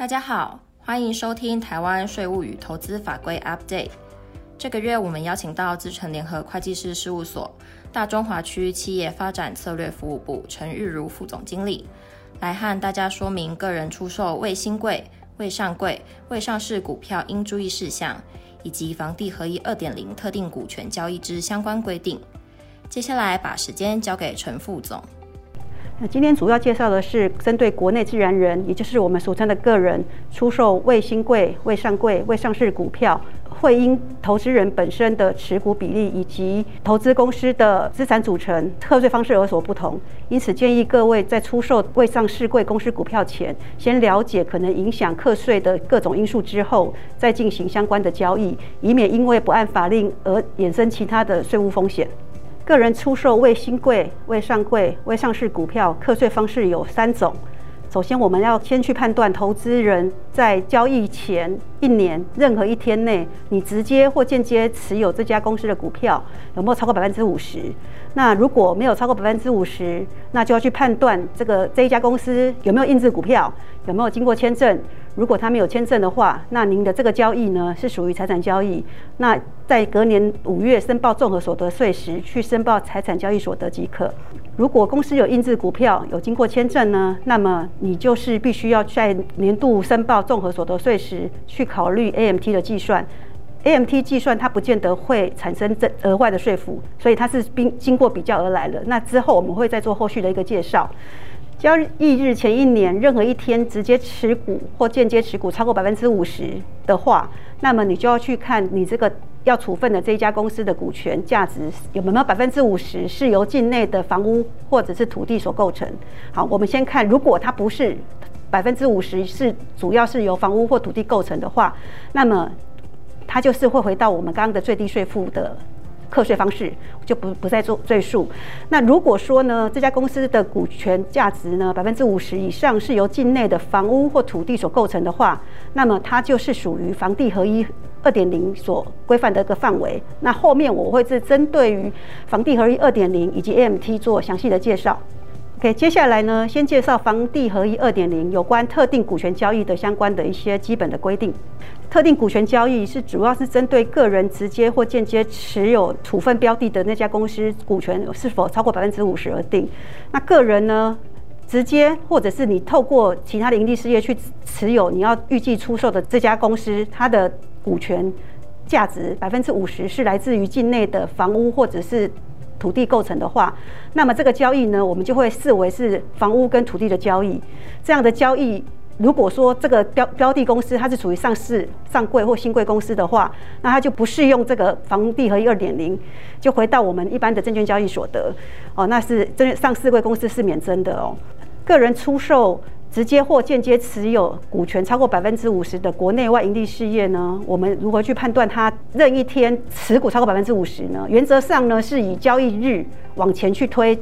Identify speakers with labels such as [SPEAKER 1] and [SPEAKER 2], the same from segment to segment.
[SPEAKER 1] 大家好，欢迎收听台湾税务与投资法规 Update。这个月我们邀请到资诚联合会计师事务所大中华区企业发展策略服务部陈玉如副总经理，来和大家说明个人出售未兴柜、未上柜、未上市股票应注意事项，以及房地合一二点零特定股权交易之相关规定。接下来把时间交给陈副总。
[SPEAKER 2] 那今天主要介绍的是针对国内自然人，也就是我们俗称的个人出售未兴柜、未上柜、未上市股票，会因投资人本身的持股比例以及投资公司的资产组成，课税方式有所不同。因此建议各位在出售未上市贵公司股票前，先了解可能影响课税的各种因素之后，再进行相关的交易，以免因为不按法令而衍生其他的税务风险。个人出售未兴柜、未上柜、未上市股票，课税方式有三种。首先，我们要先去判断投资人在交易前一年任何一天内，你直接或间接持有这家公司的股票有没有超过百分之五十？那如果没有超过百分之五十，那就要去判断这个这一家公司有没有印制股票，有没有经过签证。如果他没有签证的话，那您的这个交易呢是属于财产交易。那在隔年五月申报综合所得税时，去申报财产交易所得即可。如果公司有印制股票，有经过签证呢，那么你就是必须要在年度申报综合所得税时去考虑 AMT 的计算。AMT 计算它不见得会产生这额外的税负，所以它是经经过比较而来的。那之后我们会再做后续的一个介绍。交易日前一年任何一天直接持股或间接持股超过百分之五十的话，那么你就要去看你这个要处分的这一家公司的股权价值有没有百分之五十是由境内的房屋或者是土地所构成。好，我们先看，如果它不是百分之五十是主要是由房屋或土地构成的话，那么它就是会回到我们刚刚的最低税负的。课税方式就不不再做赘述。那如果说呢，这家公司的股权价值呢，百分之五十以上是由境内的房屋或土地所构成的话，那么它就是属于房地合一二点零所规范的一个范围。那后面我会是针对于房地合一二点零以及 AMT 做详细的介绍。OK，接下来呢，先介绍房地合一二点零有关特定股权交易的相关的一些基本的规定。特定股权交易是主要是针对个人直接或间接持有处分标的的那家公司股权是否超过百分之五十而定。那个人呢，直接或者是你透过其他的营利事业去持有你要预计出售的这家公司，它的股权价值百分之五十是来自于境内的房屋或者是。土地构成的话，那么这个交易呢，我们就会视为是房屋跟土地的交易。这样的交易，如果说这个标标的公司它是属于上市上柜或新柜公司的话，那它就不适用这个房地合一二点零，就回到我们一般的证券交易所得哦，那是这上市柜公司是免征的哦。个人出售。直接或间接持有股权超过百分之五十的国内外盈利事业呢，我们如何去判断它任一天持股超过百分之五十呢？原则上呢，是以交易日往前去推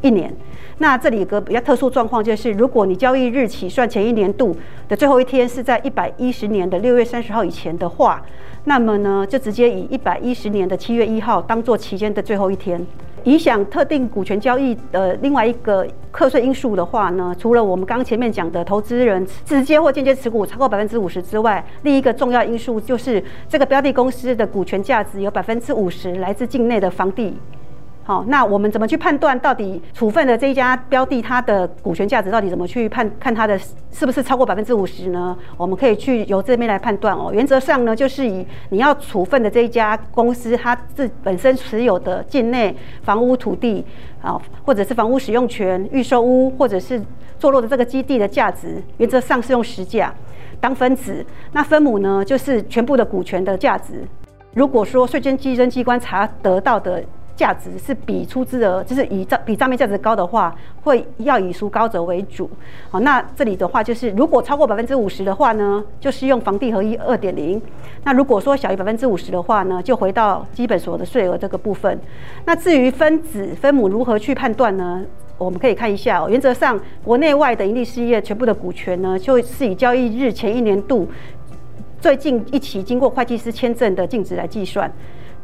[SPEAKER 2] 一年。那这里有个比较特殊状况，就是如果你交易日起算前一年度的最后一天是在一百一十年的六月三十号以前的话，那么呢，就直接以一百一十年的七月一号当做期间的最后一天。影响特定股权交易的另外一个课税因素的话呢，除了我们刚刚前面讲的投资人直接或间接持股超过百分之五十之外，另一个重要因素就是这个标的公司的股权价值有百分之五十来自境内的房地。好，那我们怎么去判断到底处分的这一家标的它的股权价值到底怎么去判看它的是不是超过百分之五十呢？我们可以去由这边来判断哦。原则上呢，就是以你要处分的这一家公司它自本身持有的境内房屋土地啊，或者是房屋使用权、预售屋或者是坐落的这个基地的价值，原则上是用实价当分子，那分母呢就是全部的股权的价值。如果说税捐稽征机关查得到的。价值是比出资额，就是以账比账面价值高的话，会要以赎高者为主。好，那这里的话就是，如果超过百分之五十的话呢，就是用房地合一二点零。那如果说小于百分之五十的话呢，就回到基本所得税额这个部分。那至于分子分母如何去判断呢？我们可以看一下哦。原则上，国内外的盈利事业全部的股权呢，就是以交易日前一年度最近一期经过会计师签证的净值来计算。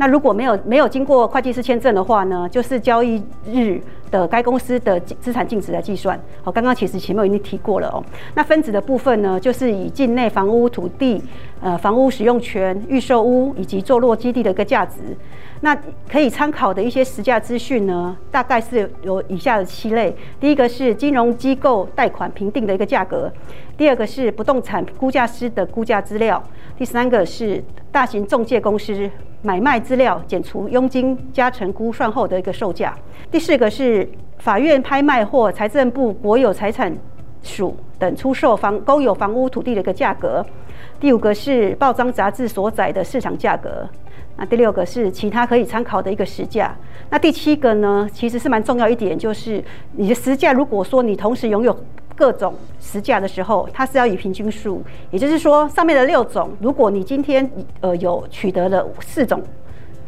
[SPEAKER 2] 那如果没有没有经过会计师签证的话呢，就是交易日的该公司的资产净值来计算。好，刚刚其实前面已经提过了哦。那分子的部分呢，就是以境内房屋土地、呃房屋使用权、预售屋以及坐落基地的一个价值。那可以参考的一些实价资讯呢，大概是有以下的七类：第一个是金融机构贷款评定的一个价格；第二个是不动产估价师的估价资料；第三个是大型中介公司买卖资料减除佣金加成估算后的一个售价；第四个是法院拍卖或财政部国有财产署等出售房公有房屋土地的一个价格；第五个是报章杂志所载的市场价格。那第六个是其他可以参考的一个实价。那第七个呢，其实是蛮重要一点，就是你的实价，如果说你同时拥有各种实价的时候，它是要以平均数，也就是说上面的六种，如果你今天呃有取得了四种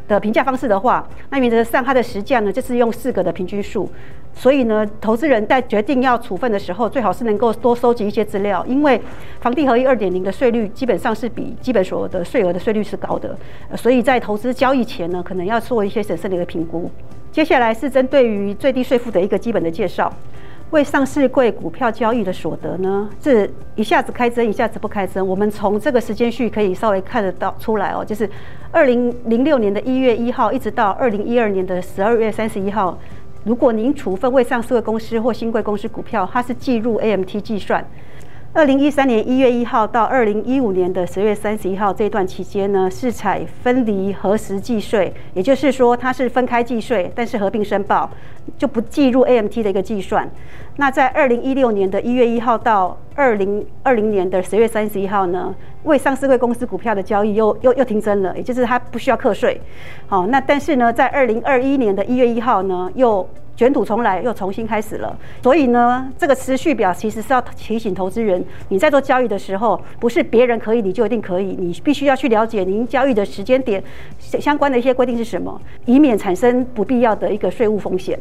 [SPEAKER 2] 的评价方式的话，那原则上它的实价呢就是用四个的平均数。所以呢，投资人在决定要处分的时候，最好是能够多收集一些资料，因为房地合一二点零的税率基本上是比基本所得税额的税率是高的，所以在投资交易前呢，可能要做一些审慎的一个评估。接下来是针对于最低税负的一个基本的介绍。未上市柜股票交易的所得呢，是一下子开增，一下子不开增。我们从这个时间序可以稍微看得到出来哦，就是二零零六年的一月一号，一直到二零一二年的十二月三十一号。如果您处分未上市的公司或新贵公司股票，它是计入 AMT 计算。二零一三年一月一号到二零一五年的十月三十一号这段期间呢，是采分离核实计税，也就是说它是分开计税，但是合并申报就不计入 AMT 的一个计算。那在二零一六年的一月一号到二零二零年的十月三十一号呢，未上市贵公司股票的交易又又又停征了，也就是它不需要课税。好，那但是呢，在二零二一年的一月一号呢，又卷土重来，又重新开始了。所以呢，这个持续表其实是要提醒投资人，你在做交易的时候，不是别人可以你就一定可以，你必须要去了解您交易的时间点相关的一些规定是什么，以免产生不必要的一个税务风险。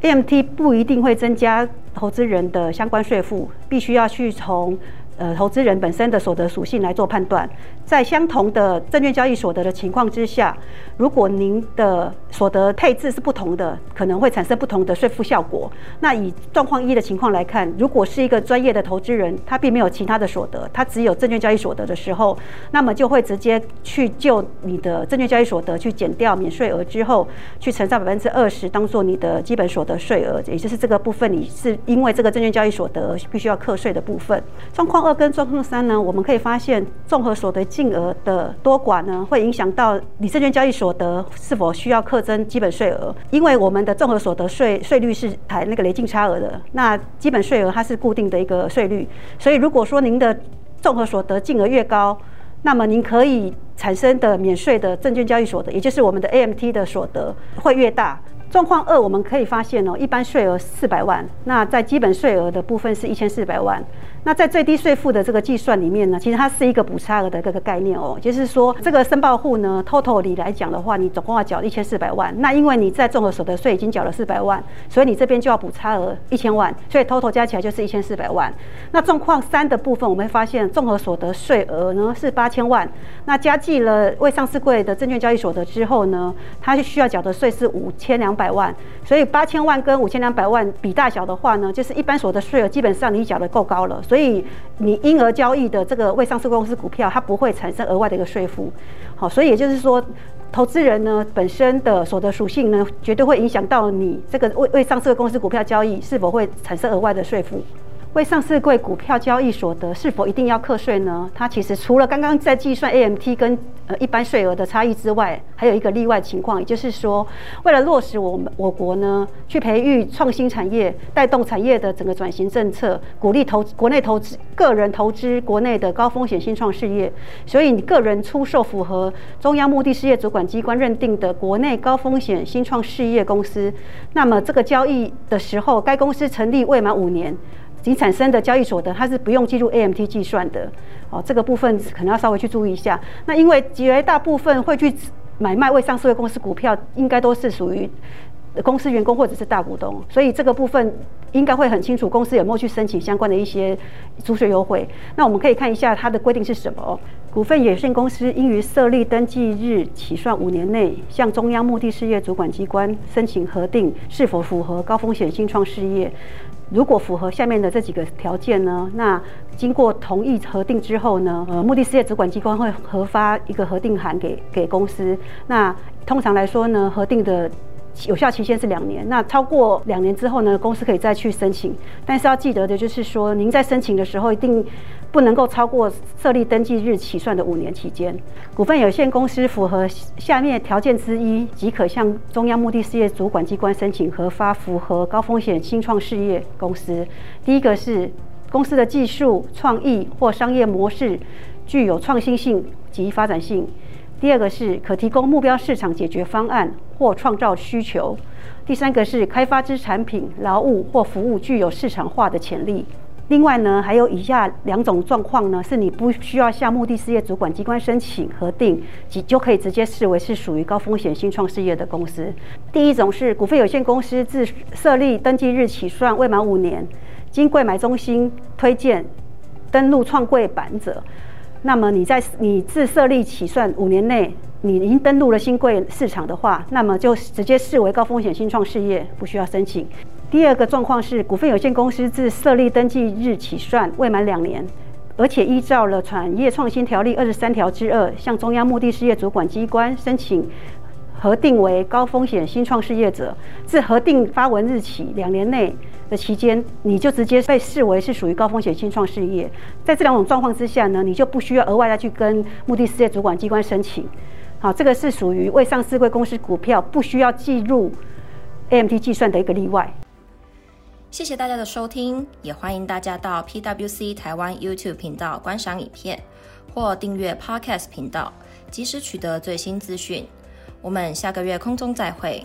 [SPEAKER 2] AMT 不一定会增加投资人的相关税负，必须要去从呃投资人本身的所得属性来做判断。在相同的证券交易所得的情况之下，如果您的所得配置是不同的，可能会产生不同的税负效果。那以状况一的情况来看，如果是一个专业的投资人，他并没有其他的所得，他只有证券交易所得的时候，那么就会直接去就你的证券交易所得去减掉免税额之后，去乘上百分之二十，当做你的基本所得税额，也就是这个部分你是因为这个证券交易所得必须要课税的部分。状况二跟状况三呢，我们可以发现综合所得。净额的多寡呢，会影响到你证券交易所得是否需要课征基本税额。因为我们的综合所得税税率是采那个累进差额的，那基本税额它是固定的一个税率。所以如果说您的综合所得净额越高，那么您可以产生的免税的证券交易所得，也就是我们的 AMT 的所得会越大。状况二我们可以发现哦，一般税额四百万，那在基本税额的部分是一千四百万。那在最低税负的这个计算里面呢，其实它是一个补差额的这个概念哦，就是说这个申报户呢，total 里来讲的话，你总共要缴一千四百万。那因为你在综合所得税已经缴了四百万，所以你这边就要补差额一千万，所以 total 加起来就是一千四百万。那状况三的部分，我们会发现综合所得税额呢是八千万，那加计了未上市柜的证券交易所得之后呢，它需要缴的税是五千两百万。所以八千万跟五千两百万比大小的话呢，就是一般所得税额基本上你缴的够高了，所以所以你婴儿交易的这个未上市公司股票，它不会产生额外的一个税负。好，所以也就是说，投资人呢本身的所得属性呢，绝对会影响到你这个未未上市公司股票交易是否会产生额外的税负。未上市柜股票交易所得是否一定要课税呢？它其实除了刚刚在计算 AMT 跟呃一般税额的差异之外，还有一个例外情况，也就是说，为了落实我们我国呢去培育创新产业、带动产业的整个转型政策，鼓励投国内投资、个人投资国内的高风险新创事业，所以你个人出售符合中央目的事业主管机关认定的国内高风险新创事业公司，那么这个交易的时候，该公司成立未满五年。你产生的交易所得，它是不用计入 AMT 计算的哦。这个部分可能要稍微去注意一下。那因为绝大部分会去买卖未上市的公司股票，应该都是属于公司员工或者是大股东，所以这个部分应该会很清楚，公司有没有去申请相关的一些租税优惠。那我们可以看一下它的规定是什么。股份有限公司应于设立登记日起算五年内，向中央目的事业主管机关申请核定是否符合高风险新创事业。如果符合下面的这几个条件呢，那经过同意核定之后呢，呃，目的事业主管机关会核发一个核定函给给公司。那通常来说呢，核定的有效期限是两年。那超过两年之后呢，公司可以再去申请。但是要记得的就是说，您在申请的时候一定。不能够超过设立登记日起算的五年期间，股份有限公司符合下面条件之一，即可向中央目的事业主管机关申请核发符合高风险新创事业公司。第一个是公司的技术创意或商业模式具有创新性及发展性；第二个是可提供目标市场解决方案或创造需求；第三个是开发之产品、劳务或服务具有市场化的潜力。另外呢，还有以下两种状况呢，是你不需要向目的事业主管机关申请核定，即就可以直接视为是属于高风险新创事业的公司。第一种是股份有限公司自设立登记日起算未满五年，经柜买中心推荐登录创柜板者，那么你在你自设立起算五年内，你已经登录了新柜市场的话，那么就直接视为高风险新创事业，不需要申请。第二个状况是，股份有限公司自设立登记日起算未满两年，而且依照了产业创新条例二十三条之二，向中央目的事业主管机关申请核定为高风险新创事业者，自核定发文日起两年内的期间，你就直接被视为是属于高风险新创事业。在这两种状况之下呢，你就不需要额外再去跟目的事业主管机关申请。好，这个是属于未上市贵公司股票不需要计入 AMT 计算的一个例外。
[SPEAKER 1] 谢谢大家的收听，也欢迎大家到 PwC 台湾 YouTube 频道观赏影片，或订阅 Podcast 频道，及时取得最新资讯。我们下个月空中再会。